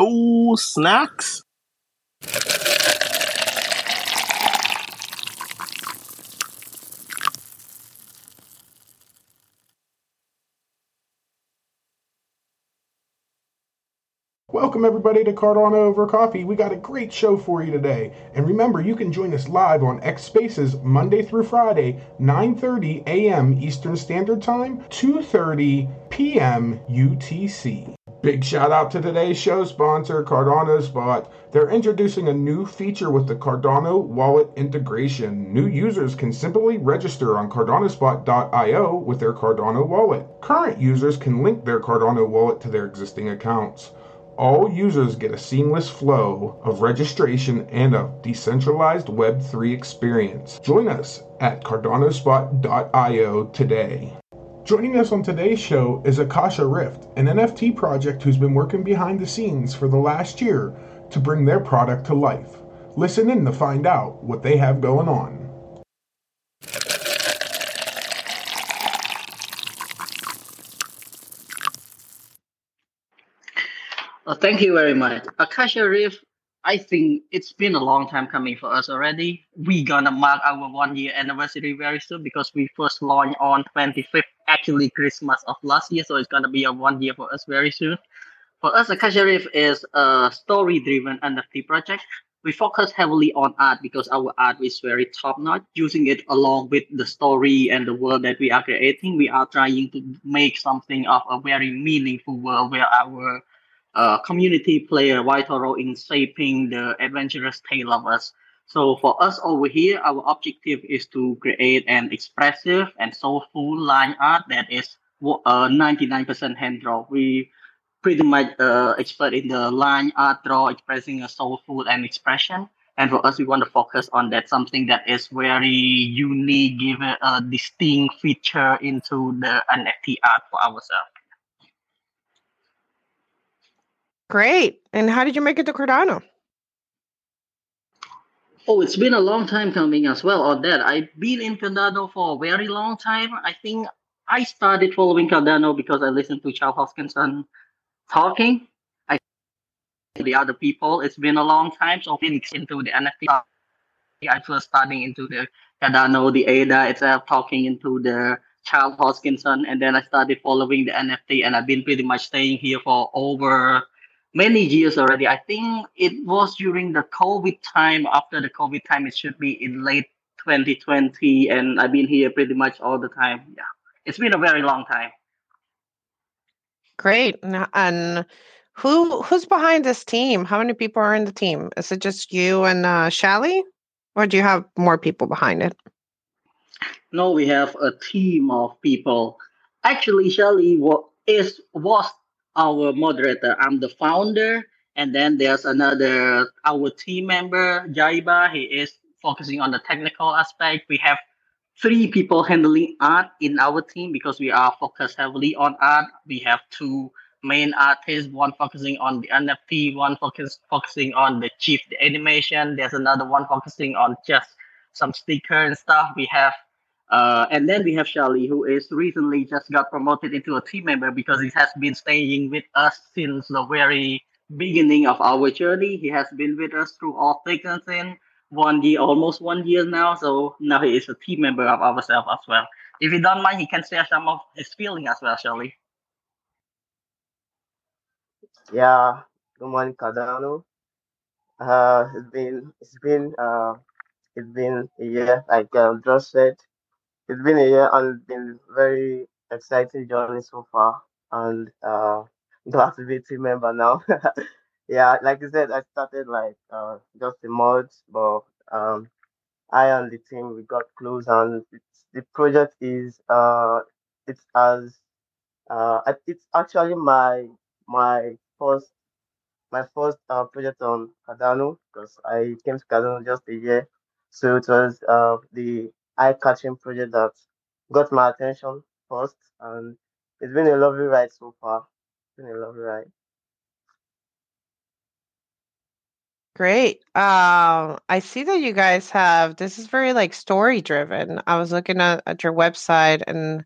Oh, snacks. Welcome everybody to Cardano Over Coffee. We got a great show for you today. And remember, you can join us live on X Spaces Monday through Friday, 9:30 a.m. Eastern Standard Time, 2:30 p.m. UTC. Big shout out to today's show sponsor, Cardano Spot. They're introducing a new feature with the Cardano wallet integration. New users can simply register on cardanospot.io with their Cardano wallet. Current users can link their Cardano wallet to their existing accounts all users get a seamless flow of registration and a decentralized Web3 experience. Join us at cardanospot.io today. Joining us on today's show is Akasha Rift, an NFT project who's been working behind the scenes for the last year to bring their product to life. Listen in to find out what they have going on. Well, thank you very much. Akasha Rift, I think it's been a long time coming for us already. We're gonna mark our one year anniversary very soon because we first launched on 25th, actually Christmas of last year. So it's gonna be a one year for us very soon. For us, Akasha Rift is a story driven NFT project. We focus heavily on art because our art is very top notch. Using it along with the story and the world that we are creating, we are trying to make something of a very meaningful world where our uh, community play a vital role in shaping the adventurous tale of us. So for us over here, our objective is to create an expressive and soulful line art that is uh, 99% hand draw. We pretty much uh, expert in the line art draw, expressing a soulful and expression. And for us, we want to focus on that something that is very unique, give a distinct feature into the NFT art for ourselves. Great. And how did you make it to Cardano? Oh, it's been a long time coming as well on that. I've been in Cardano for a very long time. I think I started following Cardano because I listened to Charles Hoskinson talking. I the other people. It's been a long time, so been into the NFT. I first starting into the Cardano, the ADA itself, talking into the Charles Hoskinson, and then I started following the NFT, and I've been pretty much staying here for over many years already. I think it was during the COVID time. After the COVID time, it should be in late 2020, and I've been here pretty much all the time. Yeah, it's been a very long time. Great. And who who's behind this team? How many people are in the team? Is it just you and uh, Shally, or do you have more people behind it? No, we have a team of people. Actually, Shally was is was our moderator. I'm the founder, and then there's another our team member Jaiba. He is focusing on the technical aspect. We have three people handling art in our team because we are focused heavily on art. We have two main artists, one focusing on the NFT, one focus focusing on the chief the animation. There's another one focusing on just some sticker and stuff. We have uh, and then we have Shally, who is recently just got promoted into a team member because he has been staying with us since the very beginning of our journey. He has been with us through all thick and thin, one year, almost one year now. So now he is a team member of ourselves as well. If you don't mind, he can share some of his feeling as well, Shally. Yeah, good morning, Cardano. Uh, it's been it's been uh it's been a year, like um, just said it's been a year and been very exciting journey so far. And uh, glad to be a team member now. yeah, like you said, I started like uh, just a month, but um, I and the team we got close, and the project is uh, it's as uh, it's actually my my first my first uh, project on Cardano because I came to Cardano just a year, so it was uh, the eye-catching project that got my attention first, and it's been a lovely ride so far. It's been a lovely ride. Great. Um, I see that you guys have this is very like story driven. I was looking at, at your website and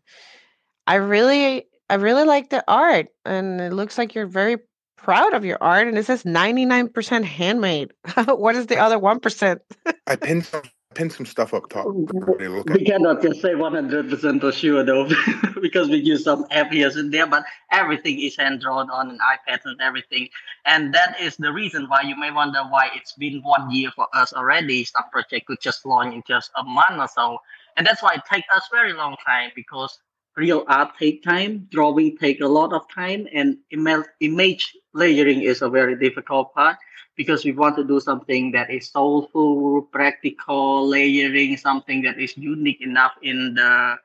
I really I really like the art and it looks like you're very proud of your art, and it says 99% handmade. what is the other 1%? I pinned pinned some stuff up top. We cannot just say 100% for sure, though, because we use some areas in there, but everything is hand drawn on an iPad and everything. And that is the reason why you may wonder why it's been one year for us already. Some project could just launch in just a month or so. And that's why it takes us very long time because real art take time, drawing take a lot of time, and image layering is a very difficult part because we want to do something that is soulful, practical, layering something that is unique enough in the,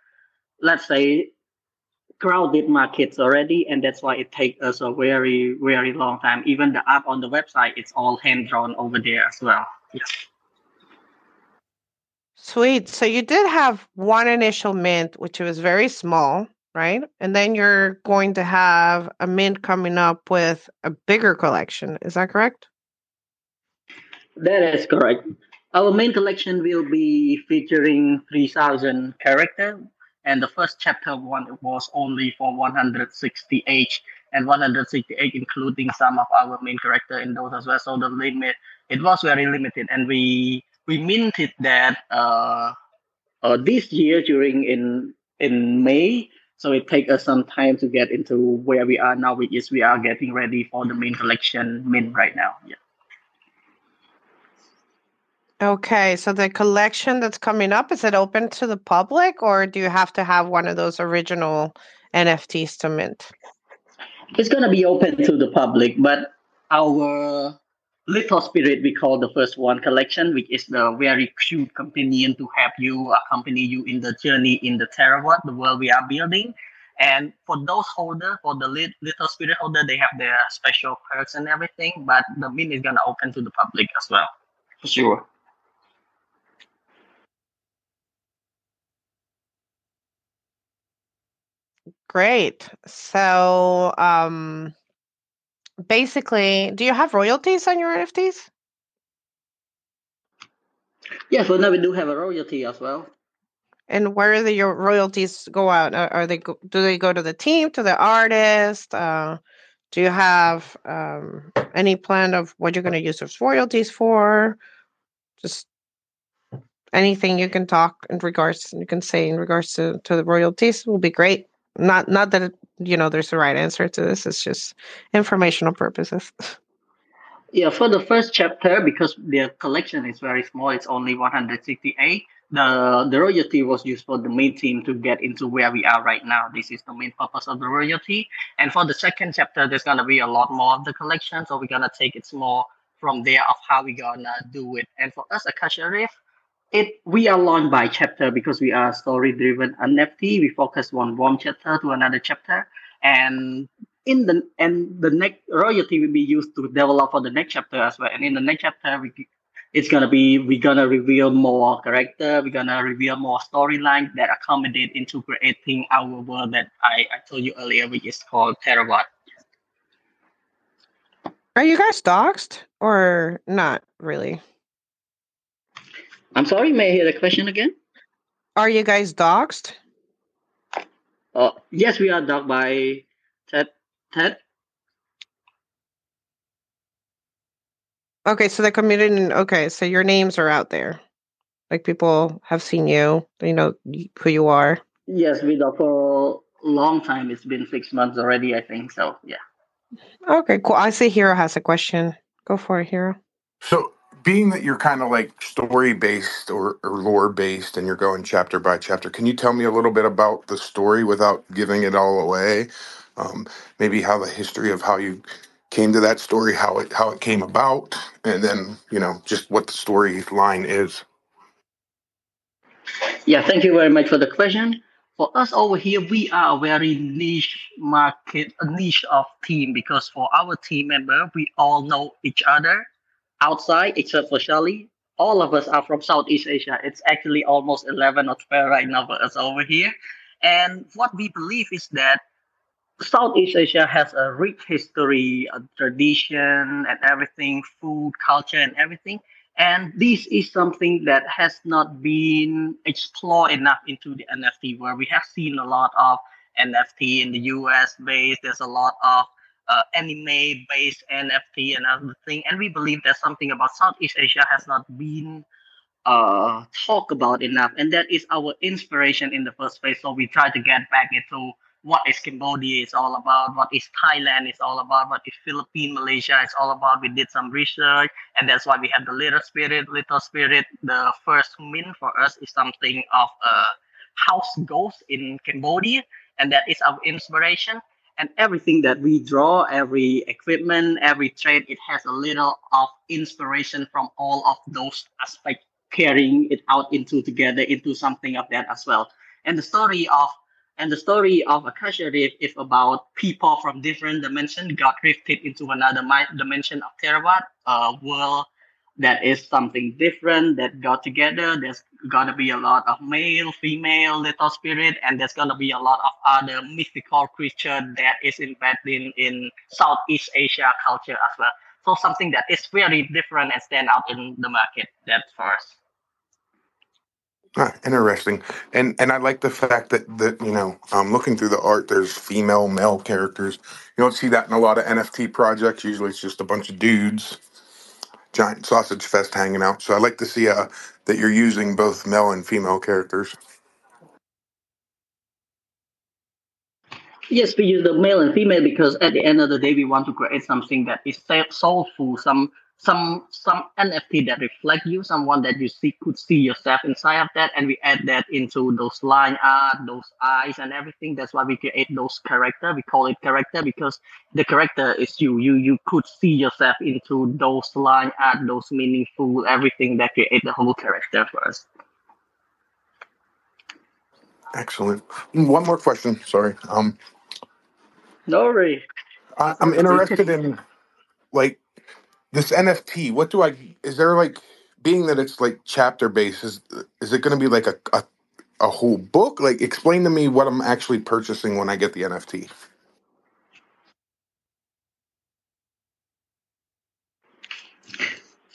let's say, crowded markets already, and that's why it takes us a very, very long time. Even the app on the website, it's all hand drawn over there as well. Yes. Sweet. So you did have one initial mint, which was very small, right? And then you're going to have a mint coming up with a bigger collection. Is that correct? That is correct. Our main collection will be featuring 3,000 characters, and the first chapter one was only for 168 and 168 including some of our main character in those as well. So the limit it was very limited, and we we minted that uh, uh, this year during in in May. So it takes us some time to get into where we are now, which is we are getting ready for the main collection mint right now. Yeah. Okay, so the collection that's coming up is it open to the public, or do you have to have one of those original NFTs to mint? It's gonna be open to the public, but our Little Spirit, we call the first one collection, which is the very cute companion to have you accompany you in the journey in the Terawatt, the world we are building. And for those holder, for the Little Spirit holder, they have their special perks and everything, but the mint is gonna open to the public as well, for sure. Great. So, um, basically, do you have royalties on your NFTs? Yes, well, now we do have a royalty as well. And where do your royalties go out? Are, they go, do they go to the team, to the artist? Uh, do you have um, any plan of what you're going to use those royalties for? Just anything you can talk in regards, you can say in regards to, to the royalties will be great. Not not that it, you know there's a right answer to this. It's just informational purposes. Yeah, for the first chapter, because the collection is very small, it's only 168. The the royalty was used for the main team to get into where we are right now. This is the main purpose of the royalty. And for the second chapter, there's gonna be a lot more of the collection, so we're gonna take it more from there of how we're gonna do it. And for us, Akasha Rift, it we are launched by chapter because we are story driven NFT. We focus on one chapter to another chapter, and in the and the next royalty will be used to develop for the next chapter as well. And in the next chapter, we, it's gonna be we're gonna reveal more character. We're gonna reveal more storyline that accommodate into creating our world that I, I told you earlier, which is called Terawatt. Are you guys doxed or not really? I'm sorry, may I hear the question again? Are you guys doxed? Oh, yes, we are doxed by Ted. Ted. Okay, so the community. Okay, so your names are out there. Like people have seen you. They know who you are. Yes, we do for a long time. It's been six months already, I think. So yeah. Okay, cool. I see Hero has a question. Go for it, Hero. So being that you're kind of like story based or, or lore based and you're going chapter by chapter, can you tell me a little bit about the story without giving it all away? Um, maybe how the history of how you came to that story, how it how it came about, and then you know just what the storyline is. Yeah, thank you very much for the question. For us over here, we are a very niche market, a niche of team because for our team member, we all know each other outside, except for Shelly. all of us are from Southeast Asia. It's actually almost 11 or 12 right now for us over here. And what we believe is that Southeast Asia has a rich history, a tradition, and everything, food, culture, and everything. And this is something that has not been explored enough into the NFT, where we have seen a lot of NFT in the US based. There's a lot of uh, anime-based NFT and other thing. And we believe that something about Southeast Asia has not been uh, talked about enough, and that is our inspiration in the first place. So we try to get back into what is Cambodia is all about, what is Thailand is all about, what is Philippine, Malaysia is all about. We did some research, and that's why we have the little spirit. Little spirit, the first min for us is something of a house ghost in Cambodia, and that is our inspiration. And everything that we draw, every equipment, every trade, it has a little of inspiration from all of those aspects, carrying it out into together into something of that as well. And the story of and the story of Akasha Rift is about people from different dimensions got drifted into another dimension of Theravada, a uh, world that is something different that got together. There's gonna be a lot of male, female, little spirit, and there's gonna be a lot of other mythical creature that is embedded in, Southeast Asia culture as well. So something that is very different and stand out in the market. That's first. Ah, interesting, and and I like the fact that that you know, um, looking through the art, there's female, male characters. You don't see that in a lot of NFT projects. Usually, it's just a bunch of dudes, giant sausage fest hanging out. So I like to see uh, that you're using both male and female characters. Yes, we use the male and female because at the end of the day, we want to create something that is soulful, some some some NFT that reflect you, someone that you see could see yourself inside of that, and we add that into those line art, those eyes, and everything. That's why we create those character. We call it character because the character is you. You you could see yourself into those line art, those meaningful everything that create the whole character for us. Excellent. One more question. Sorry. Um, no worry. I, I'm interested in like this NFT, what do I? Is there like being that it's like chapter based? Is is it going to be like a, a a whole book? Like, explain to me what I'm actually purchasing when I get the NFT.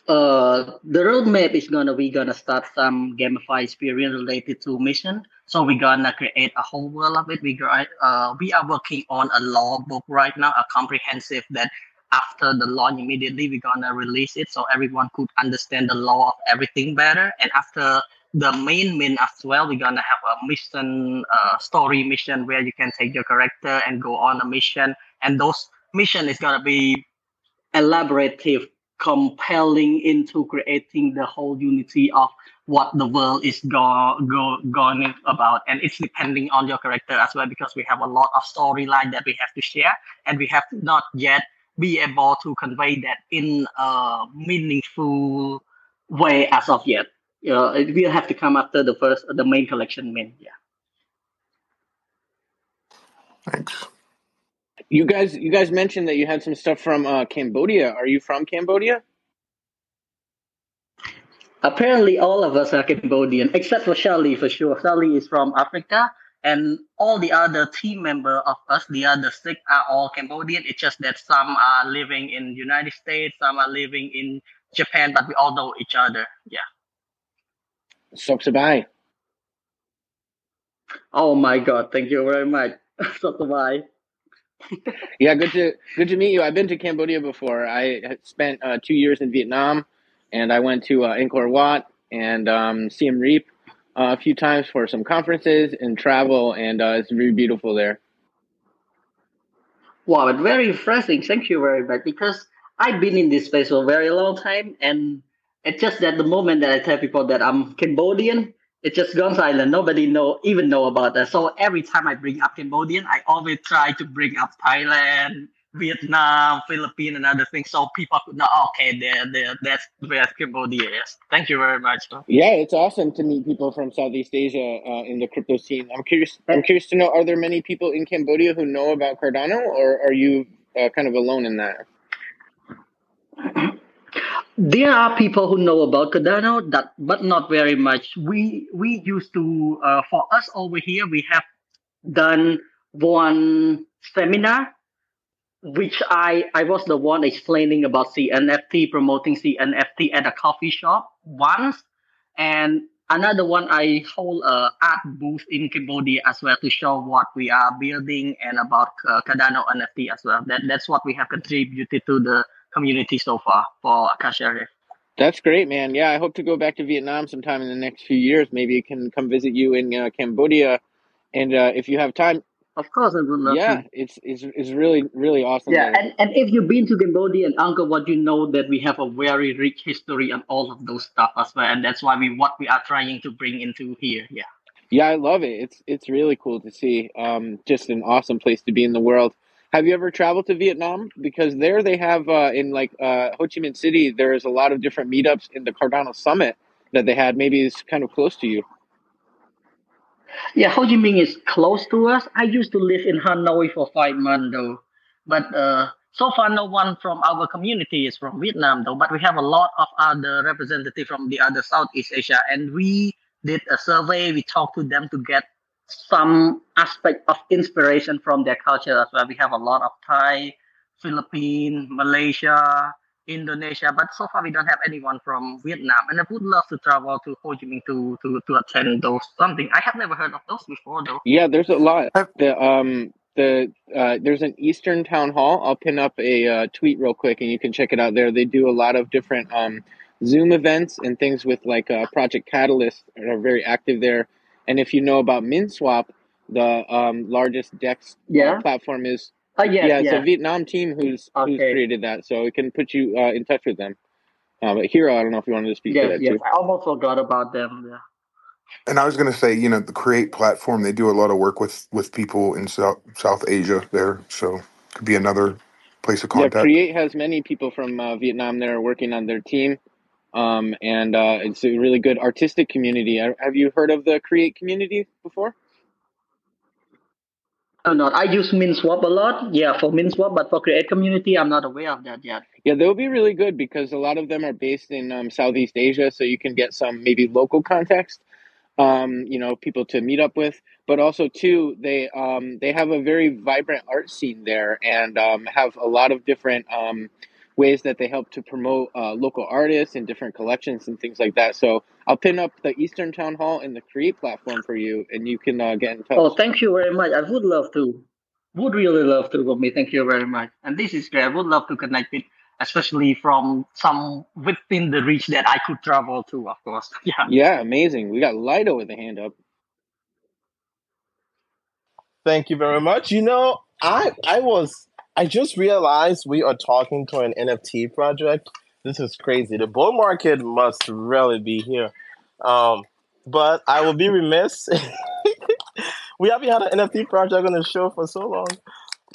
Uh, the roadmap is gonna we gonna start some gamify experience related to mission. So we're gonna create a whole world of it. We uh, we are working on a lore book right now, a comprehensive that after the launch immediately we're gonna release it so everyone could understand the lore of everything better. And after the main main as well we're gonna have a mission uh, story mission where you can take your character and go on a mission. And those mission is gonna be elaborative compelling into creating the whole unity of what the world is go, go, going about. And it's depending on your character as well because we have a lot of storyline that we have to share and we have not yet be able to convey that in a meaningful way as of yet. You know, it will have to come after the first, the main collection main. Yeah. Thanks. You guys, you guys mentioned that you had some stuff from uh, Cambodia. Are you from Cambodia? Apparently, all of us are Cambodian, except for Charlie for sure. Charlie is from Africa, and all the other team member of us, the other six are all Cambodian. It's just that some are living in United States, some are living in Japan, but we all know each other. Yeah. Sok Sabai. Oh my God! Thank you very much. Sok Sabai. yeah, good to good to meet you. I've been to Cambodia before. I spent uh, two years in Vietnam, and I went to uh, Angkor Wat and um, Siem Reap a few times for some conferences and travel, and uh, it's very beautiful there. Wow, it's very refreshing. Thank you very much because I've been in this space for a very long time, and it's just that the moment that I tell people that I'm Cambodian, it's just gone silent. Nobody know even know about that. So every time I bring up Cambodian, I always try to bring up Thailand, Vietnam, Philippines, and other things, so people could know. Okay, there, there, that's where Cambodia is. Thank you very much. Yeah, it's awesome to meet people from Southeast Asia uh, in the crypto scene. I'm curious. I'm curious to know: Are there many people in Cambodia who know about Cardano, or are you uh, kind of alone in that? There are people who know about Cardano, that but not very much. We we used to uh, for us over here, we have done one seminar which I I was the one explaining about CNFT, promoting CNFT at a coffee shop once, and another one, I hold a art booth in Cambodia as well to show what we are building and about uh, Cardano NFT as well. That that's what we have contributed to the community so far for Akasha That's great, man. Yeah, I hope to go back to Vietnam sometime in the next few years. Maybe I can come visit you in uh, Cambodia, and uh, if you have time, Of course, I would love yeah, to. it's it's it's really really awesome. Yeah, and, and if you've been to Cambodia and Angkor Wat, you know that we have a very rich history and all of those stuff as well, and that's why we what we are trying to bring into here. Yeah. Yeah, I love it. It's it's really cool to see. Um, just an awesome place to be in the world. Have you ever traveled to Vietnam? Because there they have uh, in like uh, Ho Chi Minh City, there is a lot of different meetups in the Cardano Summit that they had. Maybe it's kind of close to you. Yeah, Ho Chi Minh is close to us. I used to live in Hanoi for five months though, but uh, so far no one from our community is from Vietnam though. But we have a lot of other representatives from the other Southeast Asia, and we did a survey. We talked to them to get some aspect of inspiration from their culture as well. We have a lot of Thai, Philippines, Malaysia, Indonesia, but so far we don't have anyone from Vietnam. And I would love to travel to Ho Chi Minh to to, to attend those something. I have never heard of those before though. Yeah, there's a lot. The um the uh, there's an Eastern Town Hall. I'll pin up a uh, tweet real quick, and you can check it out there. They do a lot of different um, Zoom events and things with like uh, Project Catalyst that are very active there. And if you know about MinSwap, the um, largest DEX Yeah. platform is Oh yes, yeah, it's yeah. a Vietnam team who's who's created that, so it can put you uh, in touch with them. Uh, but Hero, I don't know if you wanted to speak to that yes. too. I almost forgot about them. Yeah. And I was going to say, you know, the Create platform, they do a lot of work with with people in South South Asia there, so could be another place of contact. Yeah, contact. Create has many people from uh, Vietnam that are working on their team, um, and uh, it's a really good artistic community. Uh, Have you heard of the Create community before? Oh no, I use MinSwap a lot. Yeah, for MinSwap, but for Create Community, I'm not aware of that yet. Yeah, they'll be really good because a lot of them are based in um, Southeast Asia, so you can get some maybe local context, um, you know, people to meet up with. But also too, they um, they have a very vibrant art scene there, and um, have a lot of different um, ways that they help to promote uh, local artists and different collections and things like that. So I'll pin up the Eastern Town Hall and the Create platform for you, and you can uh, get in touch. Oh, thank you very much. I would love to. Would really love to, Gomi. Thank you very much. And this is great. I would love to connect with, especially from some within the reach that I could travel to, of course. Yeah. Yeah, amazing. We got Lido with a hand up. Thank you very much. You know, I I was I just realized we are talking to an NFT project. This is crazy. The bull market must really be here. Um, but I will be remiss. we haven't had an NFT project on the show for so long.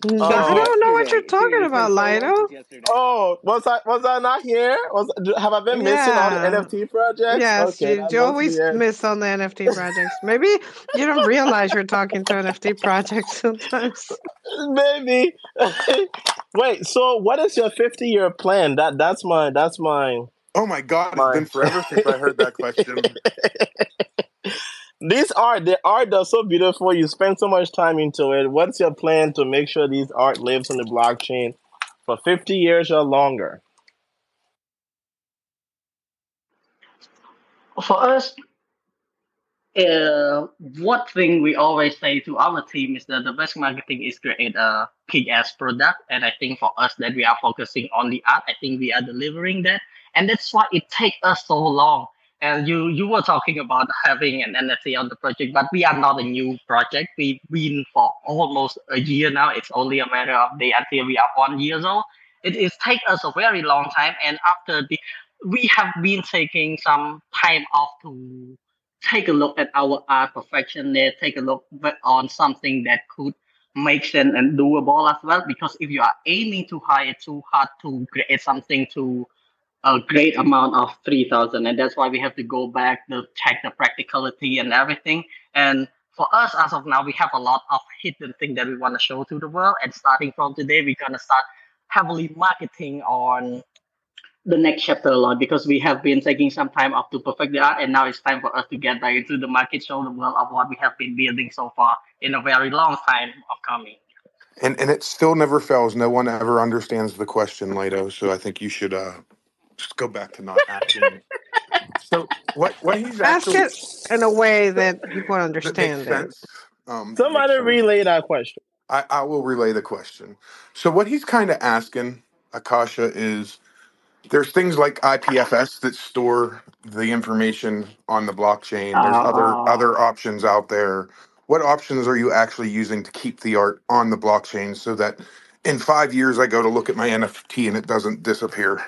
I Oh. don't know what you're talking It's about, so long Lido. Oh, was I was I not here? Was have I been missing on the NFT projects? Yes, okay, you, you always miss on the NFT projects. Maybe you don't realize you're talking to NFT projects sometimes. Maybe. Wait. So, what is your fifty-year plan? That that's my that's my Oh my God, It's been forever since I heard that question. these art, the art are so beautiful. You spend so much time into it. What's your plan to make sure these art lives on the blockchain for fifty years or longer? For us, uh, what thing we always say to our team is that the best marketing is create a kick-ass product, and I think for us that we are focusing on the art. I think we are delivering that, and that's why it takes us so long. And you you were talking about having an NFT on the project, but we are not a new project. We've been for almost a year now. It's only a matter of day until we are one years old. It is take us a very long time, and after the we have been taking some time off to take a look at our art perfection there, take a look on something that could make sense and doable as well. Because if you are aiming too high, it's too hard to create something to a great amount of 3000 and that's why we have to go back to check the practicality and everything and for us as of now we have a lot of hidden things that we want to show to the world and starting from today we're going to start heavily marketing on the next chapter a lot because we have been taking some time off to perfect the art and now it's time for us to get back into the market show the world of what we have been building so far in a very long time of coming And and it still never fails. No one ever understands the question, Lido. So I think you should uh just go back to not asking. So what what he's asking? Ask actually it in a way that people understand makes it. Um, Somebody sense. relay that question. I, I will relay the question. So what he's kind of asking Akasha is there's things like IPFS that store the information on the blockchain. There's other Uh, other options out there. What options are you actually using to keep the art on the blockchain so that in five years I go to look at my NFT and it doesn't disappear?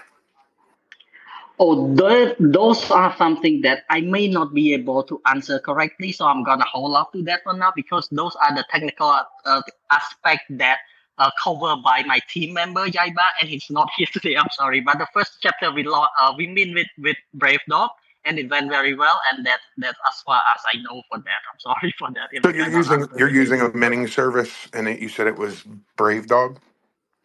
Oh, those, those are something that I may not be able to answer correctly, so I'm gonna hold off to that for now because those are the technical uh, aspect that uh, covered by my team member Jaiba, and he's not here today. I'm sorry, but the first chapter we lo- uh, we meet with with Brave Dog, and it went very well, and that that's as far as I know for that. I'm sorry for that. So you're using you're using a minting service and it, you said it was Brave Dog?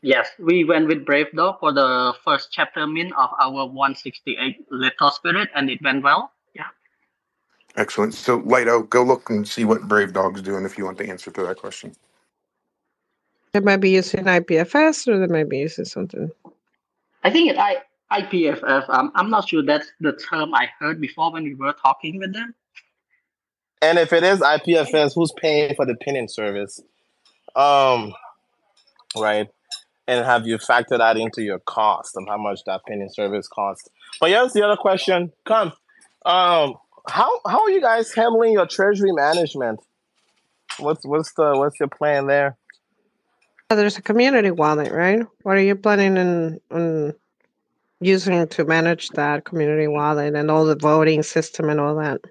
Yes, we went with Brave Dog for the first chapter min of our 168 Little Spirit, and it went well. Yeah. Excellent. So Lido, go look and see what Brave Dog's doing if you want the answer to that question. They might be using IPFS or they might be using something. I think it I IPFF. Um, I'm not sure that's the term I heard before when we were talking with them. And if it is IPFS, who's paying for the pinning service? Um, right. And have you factored that into your cost and how much that pinning service costs? But here's the other question. Come. Um, how how are you guys handling your treasury management? What's what's the what's your plan there? There's a community wallet, right? What are you planning on, on using to manage that community wallet and all the voting system and all that?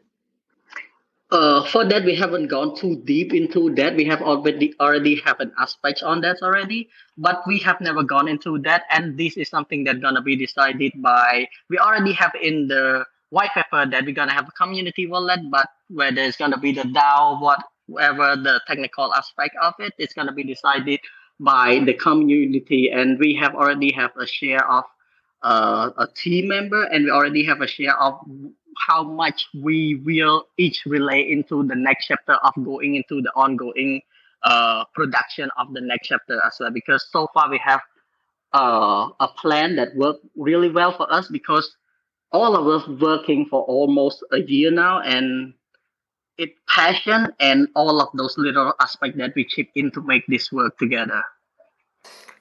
Uh, for that, we haven't gone too deep into that. We have already already have an aspect on that already, but we have never gone into that. And this is something that's gonna be decided by. We already have in the white paper that we're gonna have a community wallet, but whether it's gonna be the DAO, whatever the technical aspect of it, it's gonna be decided by the community. And we have already have a share of uh, a team member, and we already have a share of how much we will each relay into the next chapter of going into the ongoing uh, production of the next chapter as well. Because so far we have uh, a plan that worked really well for us because all of us working for almost a year now and it passion and all of those little aspects that we chip in to make this work together.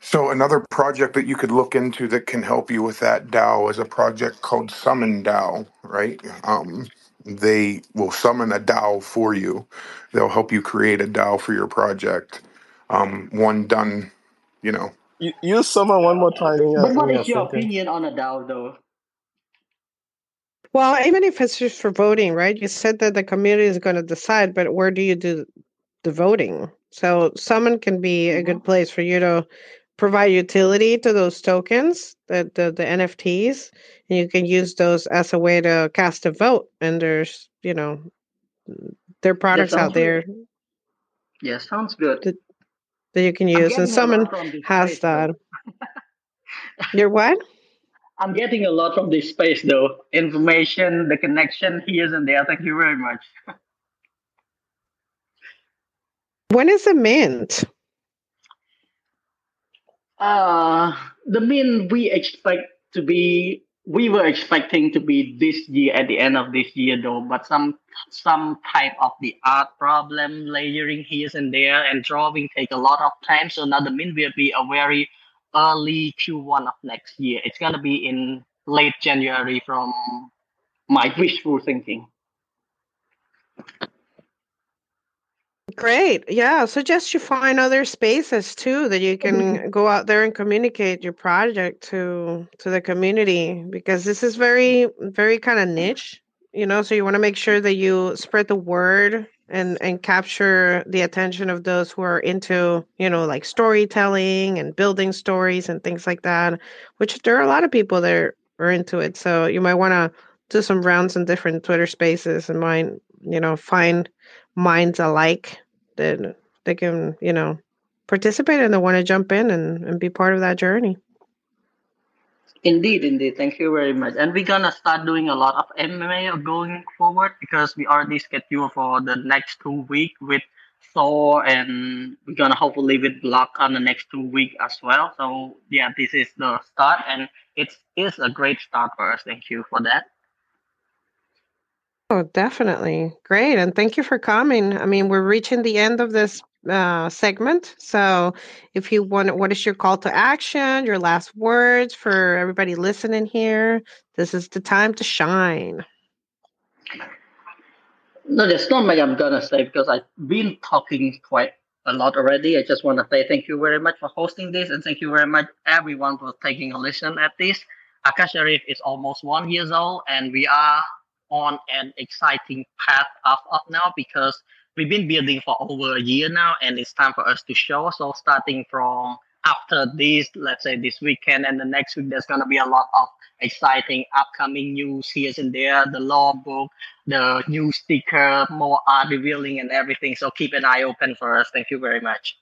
So another project that you could look into that can help you with that DAO is a project called Summon DAO, right? Um, they will summon a DAO for you. They'll help you create a DAO for your project. Um, one done, you know. You, use someone one more time in your, But what in your is opinion on a DAO though? Well, even if it's just for voting, right? You said that the community is going to decide, but where do you do the voting? So, summon can be a good place for you to provide utility to those tokens, the, the, the NFTs, and you can use those as a way to cast a vote. And there's, you know, there are products out sounds good. there Yeah, sounds good. that, that you can use, and someone lot from this has space that. You're what? I'm getting a lot from this space though. Information, the connection here and there. Thank you very much. When is the mint? Uh the min we expect to be we were expecting to be this year at the end of this year though, but some some type of the art problem layering here and there and drawing take a lot of time. So now the min will be a very early Q1 of next year. It's gonna be in late January from my wishful thinking. Great. Yeah. Suggest you find other spaces too that you mm-hmm. can go out there and communicate your project to to the community because this is very very kind of mm-hmm. niche, you know, so you want to make sure that you spread the word and and capture the attention of those who are into, you know, like storytelling and building stories and things like that, which there are a lot of people that are, are into it. So you might want to do some rounds in different Twitter spaces and mind, you know, find minds alike that they can, you know, participate and they want to jump in and, and be part of that journey. Indeed, indeed. Thank you very much. And we're gonna start doing a lot of MMA going forward because we already scheduled for the next two week with Thor and we're gonna hopefully with Block on the next two week as well. So yeah, this is the start and it is a great start for us. Thank you for that. Oh, definitely. Great. And thank you for coming. I mean, we're reaching the end of this uh, segment. So if you want, what is your call to action, your last words for everybody listening here? This is the time to shine. No, there's not much I'm gonna say because I've been talking quite a lot already. I just want to say thank you very much for hosting this, and thank you very much everyone for taking a listen at this. Akasha Rift is almost one years old, and we are on an exciting path up up now because we've been building for over a year now, and it's time for us to show. So starting from after this, let's say this weekend and the next week, there's gonna be a lot of exciting upcoming news here and there, the lore book, the new sticker, more art revealing and everything. So keep an eye open for us. Thank you very much.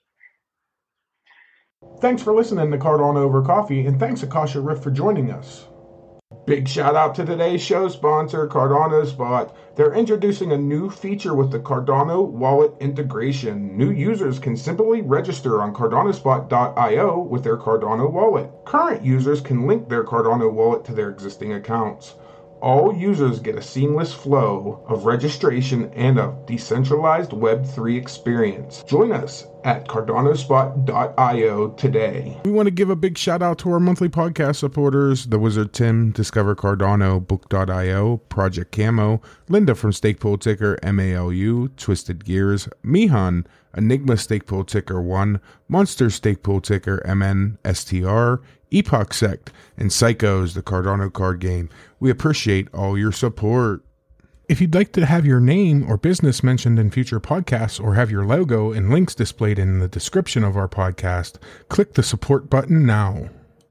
Thanks for listening to Cardano Over Coffee, and thanks Akasha Rift for joining us. Big shout out to today's show sponsor, Cardano Spot. They're introducing a new feature with the Cardano wallet integration. New users can simply register on cardanospot.io with their Cardano wallet. Current users can link their Cardano wallet to their existing accounts all users get a seamless flow of registration and a decentralized Web3 experience. Join us at cardanospot.io today. We want to give a big shout out to our monthly podcast supporters The Wizard Tim, Discover Cardano, Book.io, Project Camo, Linda from Stakepool Ticker, MALU, Twisted Gears, Mihan, Enigma Stakepool Ticker 1, Monster Stakepool Ticker MNSTR, Epoch Sect, and Psychos, the Cardano card game. We appreciate all your support. If you'd like to have your name or business mentioned in future podcasts or have your logo and links displayed in the description of our podcast, click the support button now.